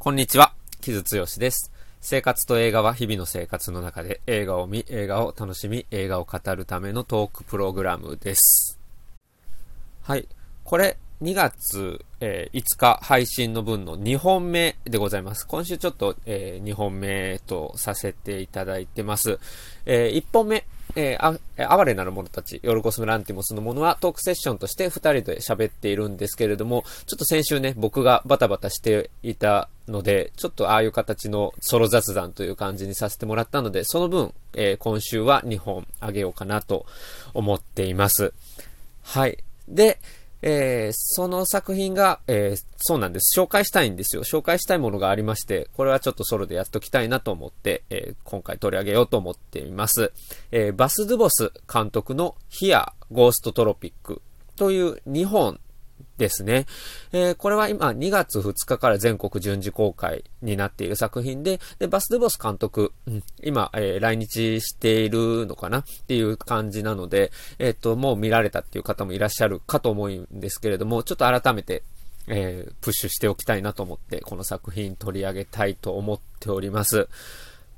こんにちは、木津剛です。生活と映画は日々の生活の中で映画を見、映画を楽しみ、映画を語るためのトークプログラムです。はい。これ、2月、えー、5日配信の分の2本目でございます。今週ちょっと、えー、2本目とさせていただいてます。えー、1本目、えー、あ、哀れなる者たち、ヨルコスムランティモスのものはトークセッションとして二人で喋っているんですけれども、ちょっと先週ね、僕がバタバタしていたので、ちょっとああいう形のソロ雑談という感じにさせてもらったので、その分、えー、今週は2本あげようかなと思っています。はい。で、えー、その作品が、えー、そうなんです。紹介したいんですよ。紹介したいものがありまして、これはちょっとソロでやっときたいなと思って、えー、今回取り上げようと思っています。えバス・ドゥボス監督のヒア・ゴースト・トロピックという2本ですね。えー、これは今2月2日から全国順次公開になっている作品で、で、バス・ドゥボス監督、うん、今、えー、来日しているのかなっていう感じなので、えっ、と、もう見られたっていう方もいらっしゃるかと思うんですけれども、ちょっと改めて、えー、プッシュしておきたいなと思って、この作品取り上げたいと思っております。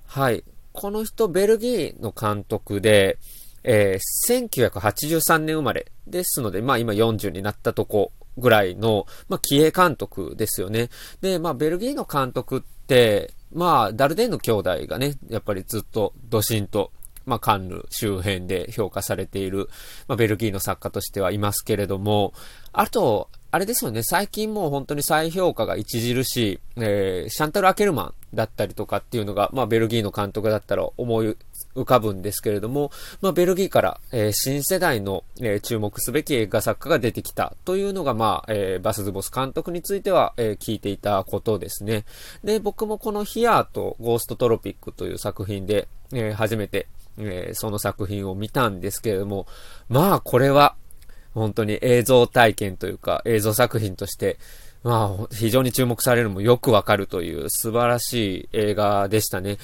はい。この人、ベルギーの監督で、えー、1983年生まれですので、まあ今40になったとこぐらいの、まあ、気鋭監督ですよね。で、まあ、ベルギーの監督って、まあ、ダルデンの兄弟がね、やっぱりずっとドシンと、まあ、カンヌ周辺で評価されている、まあ、ベルギーの作家としてはいますけれども、あと、あれですよね、最近もう本当に再評価が著しい、えー、シャンタル・アケルマンだったりとかっていうのが、まあ、ベルギーの監督だったら思い浮かぶんですけれども、まあ、ベルギーから、えー、新世代の、えー、注目すべき映画作家が出てきたというのが、まあ、えー、バスズボス監督については、え聞いていたことですね。で、僕もこのヒアーとゴーストトロピックという作品で、え初めて、えその作品を見たんですけれども、まあ、これは、本当に映像体験というか映像作品として、まあ、非常に注目されるのもよくわかるという素晴らしい映画でしたね。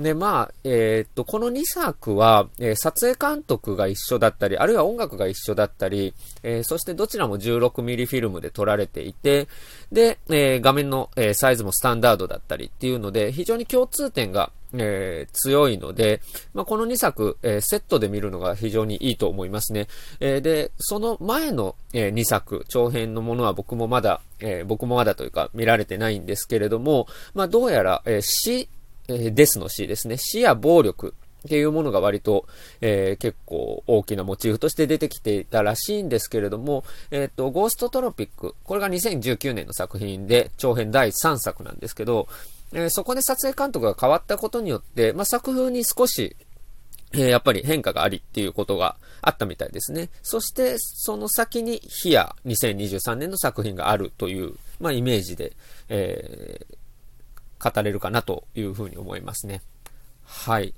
で、まあ、えー、っと、この2作は、えー、撮影監督が一緒だったり、あるいは音楽が一緒だったり、えー、そしてどちらも 16mm フィルムで撮られていて、で、え画面の、えサイズもスタンダードだったりっていうので、非常に共通点が、え強いので、まあ、この2作、えセットで見るのが非常にいいと思いますね。えで、その前の、え2作、長編のものは僕もまだ、え僕もまだというか見られてないんですけれども、まあ、どうやら、え死えですの死ですね。死や暴力っていうものが割と、えー、結構大きなモチーフとして出てきていたらしいんですけれども、えっ、と、ゴーストトロピック、これが2019年の作品で、長編第3作なんですけど、えー、そこで撮影監督が変わったことによって、まあ、作風に少し、えやっぱり変化がありっていうことがあったみたいですね。そして、その先に、ヒア2023年の作品があるという、まあ、イメージで、えー、語れるかなというふうに思いますね。はい。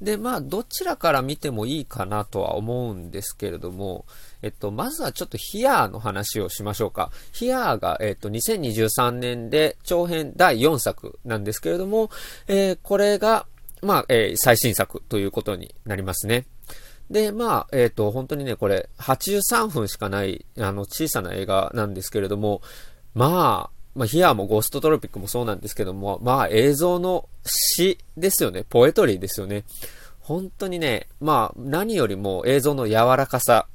で、まあ、どちらから見てもいいかなとは思うんですけれども、えっと、まずはちょっとヒアーの話をしましょうか。ヒアーが、えっと、2023年で長編第4作なんですけれども、えー、これが、まあ、えー、最新作ということになりますね。で、まあ、えっ、と、本当にね、これ、83分しかない、あの、小さな映画なんですけれども、まあ、まあ、ヒアもゴーストトロピックもそうなんですけども、まあ、映像の詩ですよね。ポエトリーですよね。本当にね、まあ、何よりも映像の柔らかさ、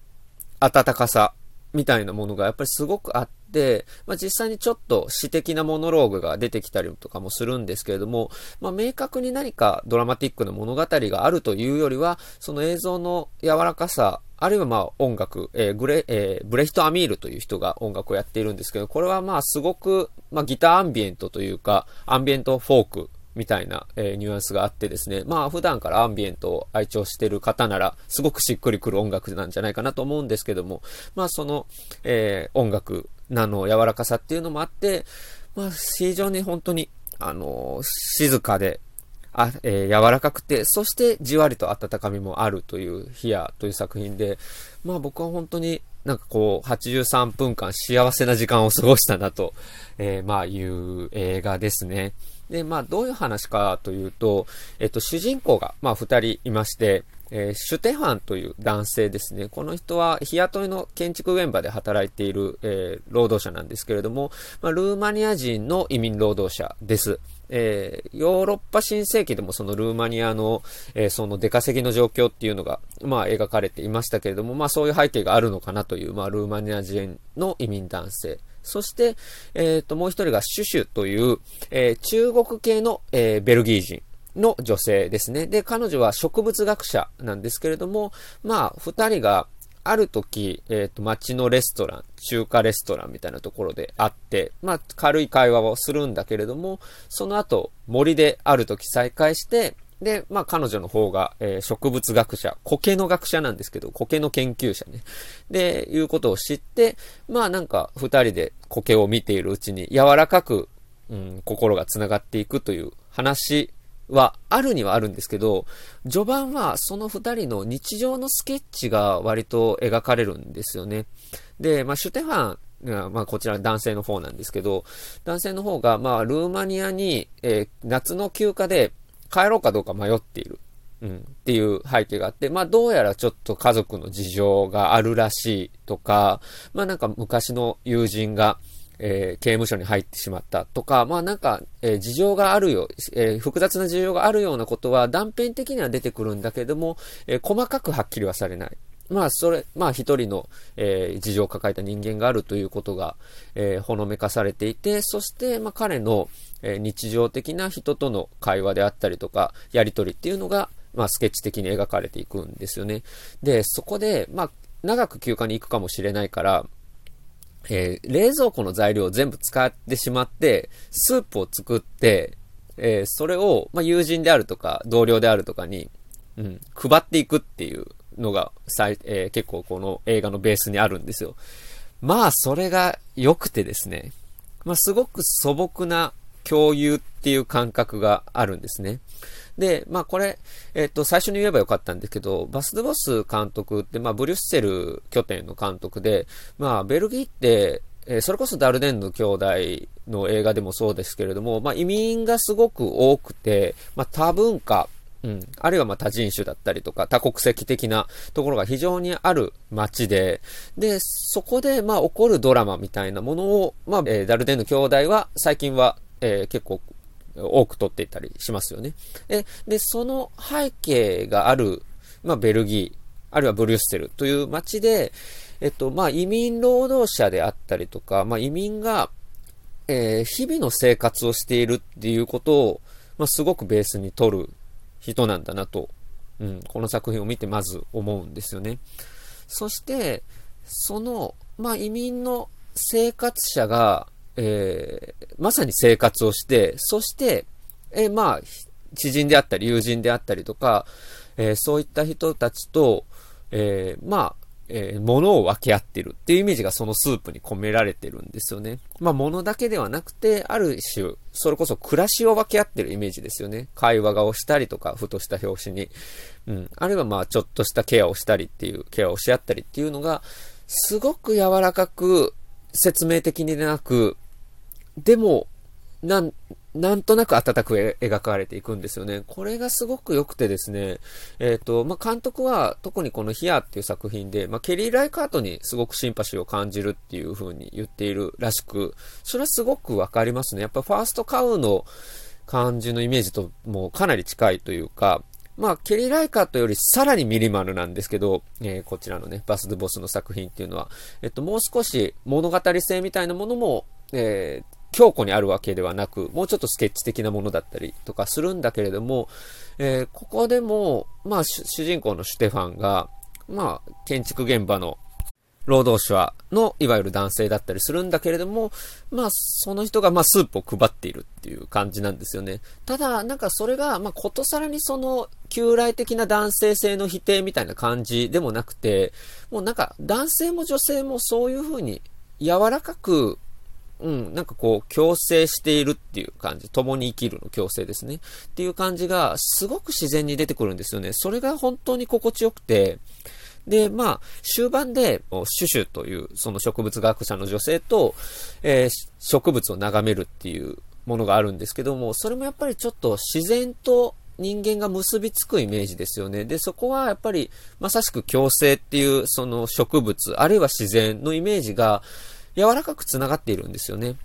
温かさ、みたいなものがやっぱりすごくあって、まあ、実際にちょっと詩的なモノローグが出てきたりとかもするんですけれども、まあ、明確に何かドラマティックな物語があるというよりは、その映像の柔らかさ、あるいはまあ音楽、えー、グレ、えー、ブレヒト・アミールという人が音楽をやっているんですけど、これはまあすごく、まあギターアンビエントというか、アンビエントフォークみたいな、えー、ニュアンスがあってですね、まあ普段からアンビエントを愛聴している方なら、すごくしっくりくる音楽なんじゃないかなと思うんですけども、まあその、えー、音楽なの柔らかさっていうのもあって、まあ非常に本当に、あの、静かで、あ、えー、柔らかくて、そしてじわりと温かみもあるというヒアという作品で、まあ僕は本当になんかこう、83分間幸せな時間を過ごしたなと、えー、まあいう映画ですね。で、まあどういう話かというと、えっと主人公が、まあ二人いまして、えー、シュテファンという男性ですね。この人は日雇いの建築現場で働いている、えー、労働者なんですけれども、まあ、ルーマニア人の移民労働者です。えー、ヨーロッパ新世紀でもそのルーマニアの、えー、その出稼ぎの状況っていうのが、まあ描かれていましたけれども、まあそういう背景があるのかなという、まあルーマニア人の移民男性。そして、えっ、ー、と、もう一人がシュシュという、えー、中国系の、えー、ベルギー人。の女性ですね。で、彼女は植物学者なんですけれども、まあ、二人がある時、えっ、ー、と、街のレストラン、中華レストランみたいなところで会って、まあ、軽い会話をするんだけれども、その後、森である時再会して、で、まあ、彼女の方が、えー、植物学者、苔の学者なんですけど、苔の研究者ね。で、いうことを知って、まあ、なんか、二人で苔を見ているうちに、柔らかく、うん、心が繋がっていくという話はあるにはあるんですけど、序盤はその二人の日常のスケッチが割と描かれるんですよね。で、まあ、シュテファン、まあ、こちら男性の方なんですけど、男性の方が、まあ、ルーマニアに、えー、夏の休暇で帰ろうかどうか迷っている。うん、っていう背景があって、まあどうやらちょっと家族の事情があるらしいとか、まあなんか昔の友人が、えー、刑務所に入ってしまったとか、まあなんか、えー、事情があるよ、えー、複雑な事情があるようなことは断片的には出てくるんだけども、え細かくはっきりはされない。まあ、それ、まあ一人の、え事情を抱えた人間があるということが、えほのめかされていて、そして、まあ彼の、え日常的な人との会話であったりとか、やりとりっていうのが、まあスケッチ的に描かれていくんですよね。で、そこで、まあ、長く休暇に行くかもしれないから、えー、冷蔵庫の材料を全部使ってしまって、スープを作って、えー、それを、まあ、友人であるとか、同僚であるとかに、うん、配っていくっていうのが、えー、結構この映画のベースにあるんですよ。まあ、それが良くてですね。まあ、すごく素朴な共有っていう感覚があるんですね。で、まあこれ、えっ、と、最初に言えばよかったんですけど、バス・ドボス監督って、まあブリュッセル拠点の監督で、まあベルギーって、えー、それこそダルデンヌ兄弟の映画でもそうですけれども、まあ移民がすごく多くて、まあ多文化、うん。あるいはまあ多人種だったりとか、多国籍的なところが非常にある街で、で、そこでまあ起こるドラマみたいなものを、まあ、えー、ダルデンヌ兄弟は最近は、えー、結構多く取っていたりしますよね。で、でその背景がある、まあ、ベルギー、あるいはブリュッセルという街で、えっと、まあ、移民労働者であったりとか、まあ、移民が、えー、日々の生活をしているっていうことを、まあ、すごくベースに取る人なんだなと、うん、この作品を見てまず思うんですよね。そして、その、まあ、移民の生活者が、えー、まさに生活をして、そして、えー、まあ、知人であったり、友人であったりとか、えー、そういった人たちと、えー、まあ、えー、物を分け合ってるっていうイメージがそのスープに込められてるんですよね。まあ物だけではなくて、ある種、それこそ暮らしを分け合ってるイメージですよね。会話がをしたりとか、ふとした表紙に。うん。あるいはまあちょっとしたケアをしたりっていう、ケアをし合ったりっていうのが、すごく柔らかく、説明的になく、でも、なん、なんとなく温く描かれていくんですよね。これがすごく良くてですね、えっ、ー、と、まあ、監督は特にこのヒアっていう作品で、まあ、ケリー・ライカートにすごくシンパシーを感じるっていう風に言っているらしく、それはすごくわかりますね。やっぱファーストカウの感じのイメージともうかなり近いというか、まあ、ケリー・ライカートよりさらにミニマルなんですけど、えー、こちらのね、バス・ドゥ・ボスの作品っていうのは、えっと、もう少し物語性みたいなものも、えー、強固にあるわけではなく、もうちょっとスケッチ的なものだったりとかするんだけれども、えー、ここでも、まあ、主人公のシュテファンが、まあ、建築現場の労働者の、いわゆる男性だったりするんだけれども、まあ、その人が、まあ、スープを配っているっていう感じなんですよね。ただ、なんかそれが、まあ、ことさらにその、旧来的な男性性の否定みたいな感じでもなくて、もうなんか、男性も女性もそういうふうに、柔らかくうん、なんかこう、共生しているっていう感じ。共に生きるの共生ですね。っていう感じが、すごく自然に出てくるんですよね。それが本当に心地よくて、で、まあ、終盤で、シュシュという、その植物学者の女性と、えー、植物を眺めるっていうものがあるんですけども、それもやっぱりちょっと自然と、人間が結びつくイメージですよね。で、そこはやっぱり、まさしく共生っていう、その植物、あるいは自然のイメージが、柔らかく繋がっているんですよね。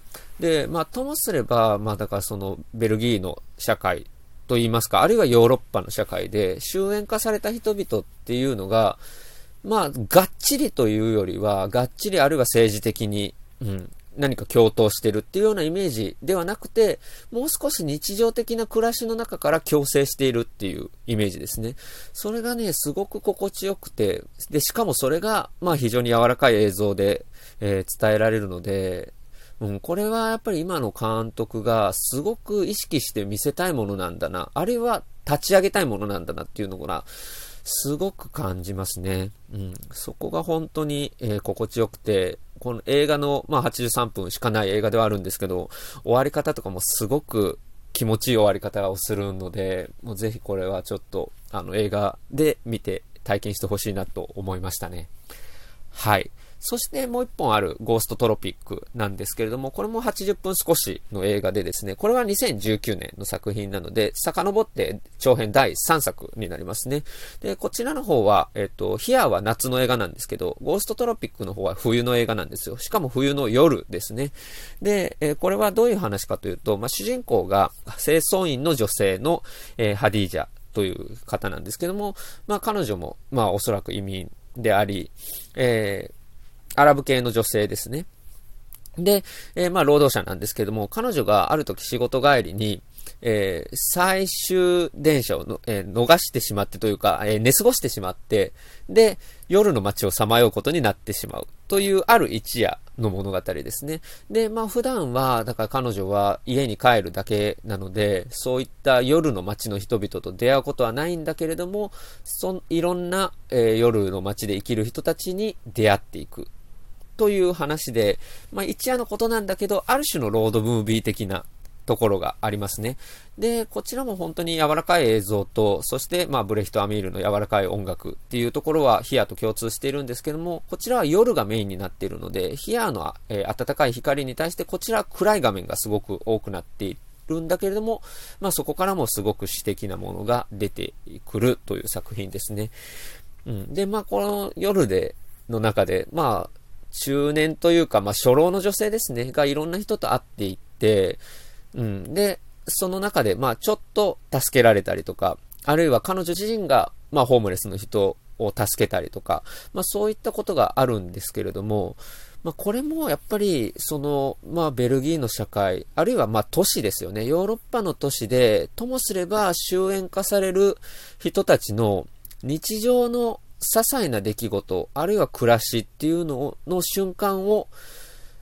で、まあ、ともすれば、まあ、だからその、ベルギーの社会と言いますか、あるいはヨーロッパの社会で、終焉化された人々っていうのが、まあ、がっちりというよりは、がっちりあるいは政治的に、うん、何か共闘してるっていうようなイメージではなくて、もう少し日常的な暮らしの中から共生しているっていうイメージですね。それがね、すごく心地よくて、で、しかもそれが、まあ非常に柔らかい映像で、えー、伝えられるので、うん、これはやっぱり今の監督がすごく意識して見せたいものなんだな、あるいは立ち上げたいものなんだなっていうのが、すごく感じますね。うん、そこが本当に、えー、心地よくて、この映画の、まあ、83分しかない映画ではあるんですけど、終わり方とかもすごく気持ちいい終わり方をするので、もうぜひこれはちょっと、あの、映画で見て体験してほしいなと思いましたね。はい。そしてもう一本あるゴーストトロピックなんですけれども、これも80分少しの映画でですね、これは2019年の作品なので、遡って長編第3作になりますね。で、こちらの方は、えっと、ヒアは夏の映画なんですけど、ゴーストトロピックの方は冬の映画なんですよ。しかも冬の夜ですね。で、えこれはどういう話かというと、まあ、主人公が清掃員の女性の、えー、ハディージャという方なんですけども、まあ、彼女も、まあ、おそらく移民であり、えーアラブ系の女性ですね。で、えー、まあ、労働者なんですけども、彼女がある時仕事帰りに、えー、最終電車をの、えー、逃してしまってというか、えー、寝過ごしてしまって、で、夜の街をさまようことになってしまうというある一夜の物語ですね。で、まあ普段は、だから彼女は家に帰るだけなので、そういった夜の街の人々と出会うことはないんだけれども、そいろんな、えー、夜の街で生きる人たちに出会っていくという話で、まあ一夜のことなんだけど、ある種のロードムービー的なところがありますね。で、こちらも本当に柔らかい映像と、そして、まあ、ブレヒト・アミールの柔らかい音楽っていうところはヒアと共通しているんですけども、こちらは夜がメインになっているので、ヒアの、えー、暖かい光に対して、こちらは暗い画面がすごく多くなっているんだけれども、まあ、そこからもすごく詩的なものが出てくるという作品ですね。うん。で、まあ、この夜で、の中で、まあ、中年というか、まあ、初老の女性ですね、がいろんな人と会っていって、うん。で、その中で、まあ、ちょっと助けられたりとか、あるいは彼女自身が、まあ、ホームレスの人を助けたりとか、まあ、そういったことがあるんですけれども、まあ、これもやっぱり、その、まあ、ベルギーの社会、あるいは、ま、都市ですよね。ヨーロッパの都市で、ともすれば終焉化される人たちの日常の些細な出来事、あるいは暮らしっていうのの瞬間を、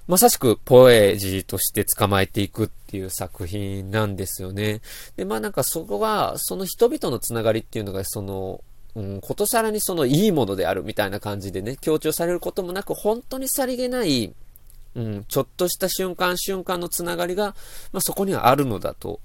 まさしくポエジーとして捕まえていくっていう作品なんですよね。で、まあなんかそこは、その人々のつながりっていうのが、その、うん、ことさらにそのいいものであるみたいな感じでね、強調されることもなく、本当にさりげない、うん、ちょっとした瞬間瞬間のつながりが、まあそこにはあるのだと、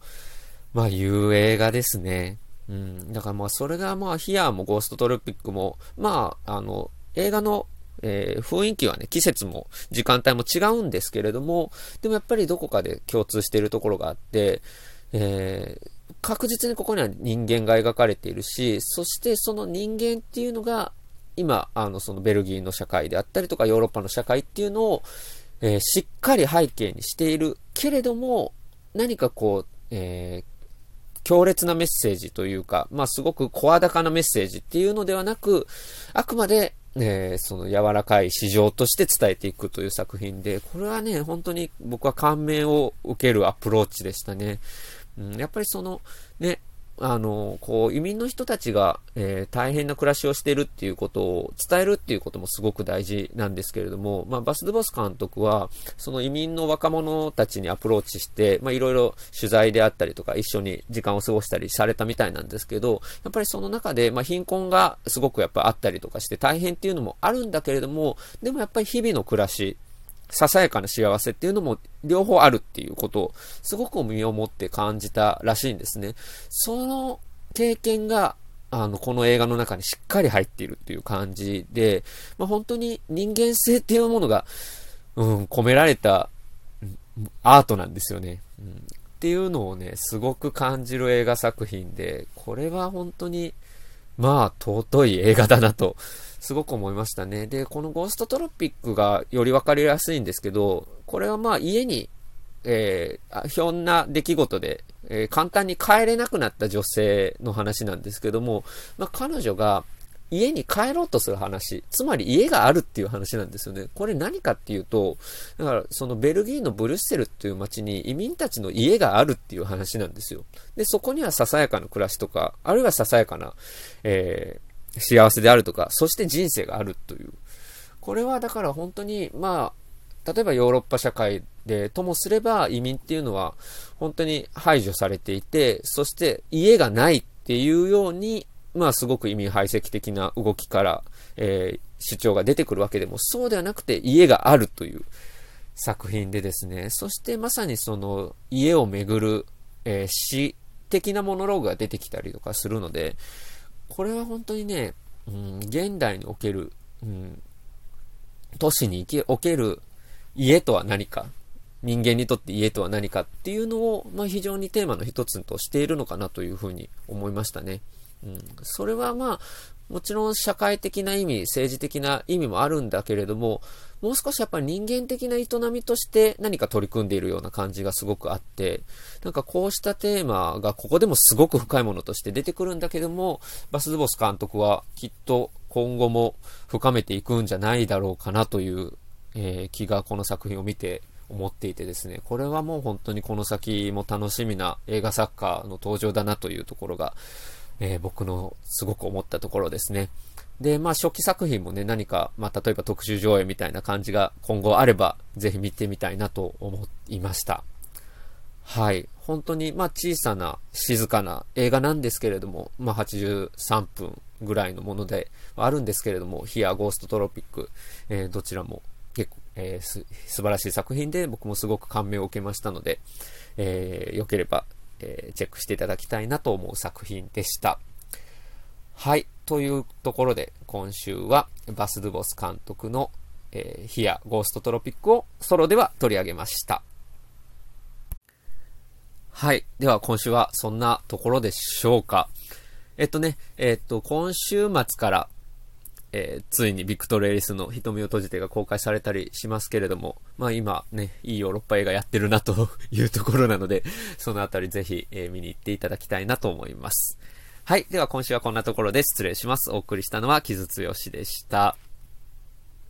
まあいう映画ですね。うん、だからまあそれがまあヒアーもゴーストトロピックも、まああの、映画のえー、雰囲気はね、季節も時間帯も違うんですけれども、でもやっぱりどこかで共通しているところがあって、えー、確実にここには人間が描かれているし、そしてその人間っていうのが、今、あの、そのベルギーの社会であったりとかヨーロッパの社会っていうのを、えー、しっかり背景にしているけれども、何かこう、え、強烈なメッセージというか、まあすごく声高なメッセージっていうのではなく、あくまでね、その柔らかい市場として伝えていくという作品で、これはね、本当に僕は感銘を受けるアプローチでしたね。うん、やっぱりその、ね、あの、こう、移民の人たちが、えー、大変な暮らしをしているっていうことを伝えるっていうこともすごく大事なんですけれども、まあ、バス・ドゥボス監督は、その移民の若者たちにアプローチして、まあ、いろいろ取材であったりとか、一緒に時間を過ごしたりされたみたいなんですけど、やっぱりその中で、まあ、貧困がすごくやっぱあったりとかして大変っていうのもあるんだけれども、でもやっぱり日々の暮らし、ささやかな幸せっていうのも両方あるっていうことをすごく身をもって感じたらしいんですね。その経験があの、この映画の中にしっかり入っているっていう感じで、まあ、本当に人間性っていうものが、うん、込められたアートなんですよね。うん、っていうのをね、すごく感じる映画作品で、これは本当に、まあ、尊い映画だなと、すごく思いましたね。で、このゴーストトロピックがより分かりやすいんですけど、これはまあ家に、えー、ひょんな出来事で、えー、簡単に帰れなくなった女性の話なんですけども、まあ彼女が、家に帰ろうとする話。つまり家があるっていう話なんですよね。これ何かっていうと、だからそのベルギーのブルッセルっていう街に移民たちの家があるっていう話なんですよ。で、そこにはささやかな暮らしとか、あるいはささやかな、えー、幸せであるとか、そして人生があるという。これはだから本当に、まあ、例えばヨーロッパ社会でともすれば移民っていうのは本当に排除されていて、そして家がないっていうようにまあすごく移民排斥的な動きから、えー、主張が出てくるわけでも、そうではなくて家があるという作品でですね、そしてまさにその家をめぐる、えー、詩的なモノローグが出てきたりとかするので、これは本当にね、うん、現代における、うん、都市における家とは何か、人間にとって家とは何かっていうのを、まあ、非常にテーマの一つとしているのかなというふうに思いましたね。うん、それはまあ、もちろん社会的な意味、政治的な意味もあるんだけれども、もう少しやっぱり人間的な営みとして何か取り組んでいるような感じがすごくあって、なんかこうしたテーマがここでもすごく深いものとして出てくるんだけども、バス・ドゥボス監督はきっと今後も深めていくんじゃないだろうかなという、えー、気がこの作品を見て思っていてですね、これはもう本当にこの先も楽しみな映画作家の登場だなというところが、えー、僕のすごく思ったところですね。で、まあ初期作品もね、何か、まあ例えば特集上映みたいな感じが今後あれば、ぜひ見てみたいなと思いました。はい。本当に、まあ小さな、静かな映画なんですけれども、まあ83分ぐらいのものではあるんですけれども、ヒア、ゴーストトロピック、えー、どちらも結構、えー、素晴らしい作品で僕もすごく感銘を受けましたので、えー、よければえー、チェックしていただきたいなと思う作品でした。はい。というところで、今週はバス・ドゥボス監督の、えー、ヒア・ゴースト・トロピックをソロでは取り上げました。はい。では今週はそんなところでしょうか。えっとね、えっと、今週末から、えー、ついにビクトル・エリスの瞳を閉じてが公開されたりしますけれども、まあ今ね、いいヨーロッパ映画やってるなというところなので、そのあたりぜひ、えー、見に行っていただきたいなと思います。はい。では今週はこんなところで失礼します。お送りしたのは木津剛でした。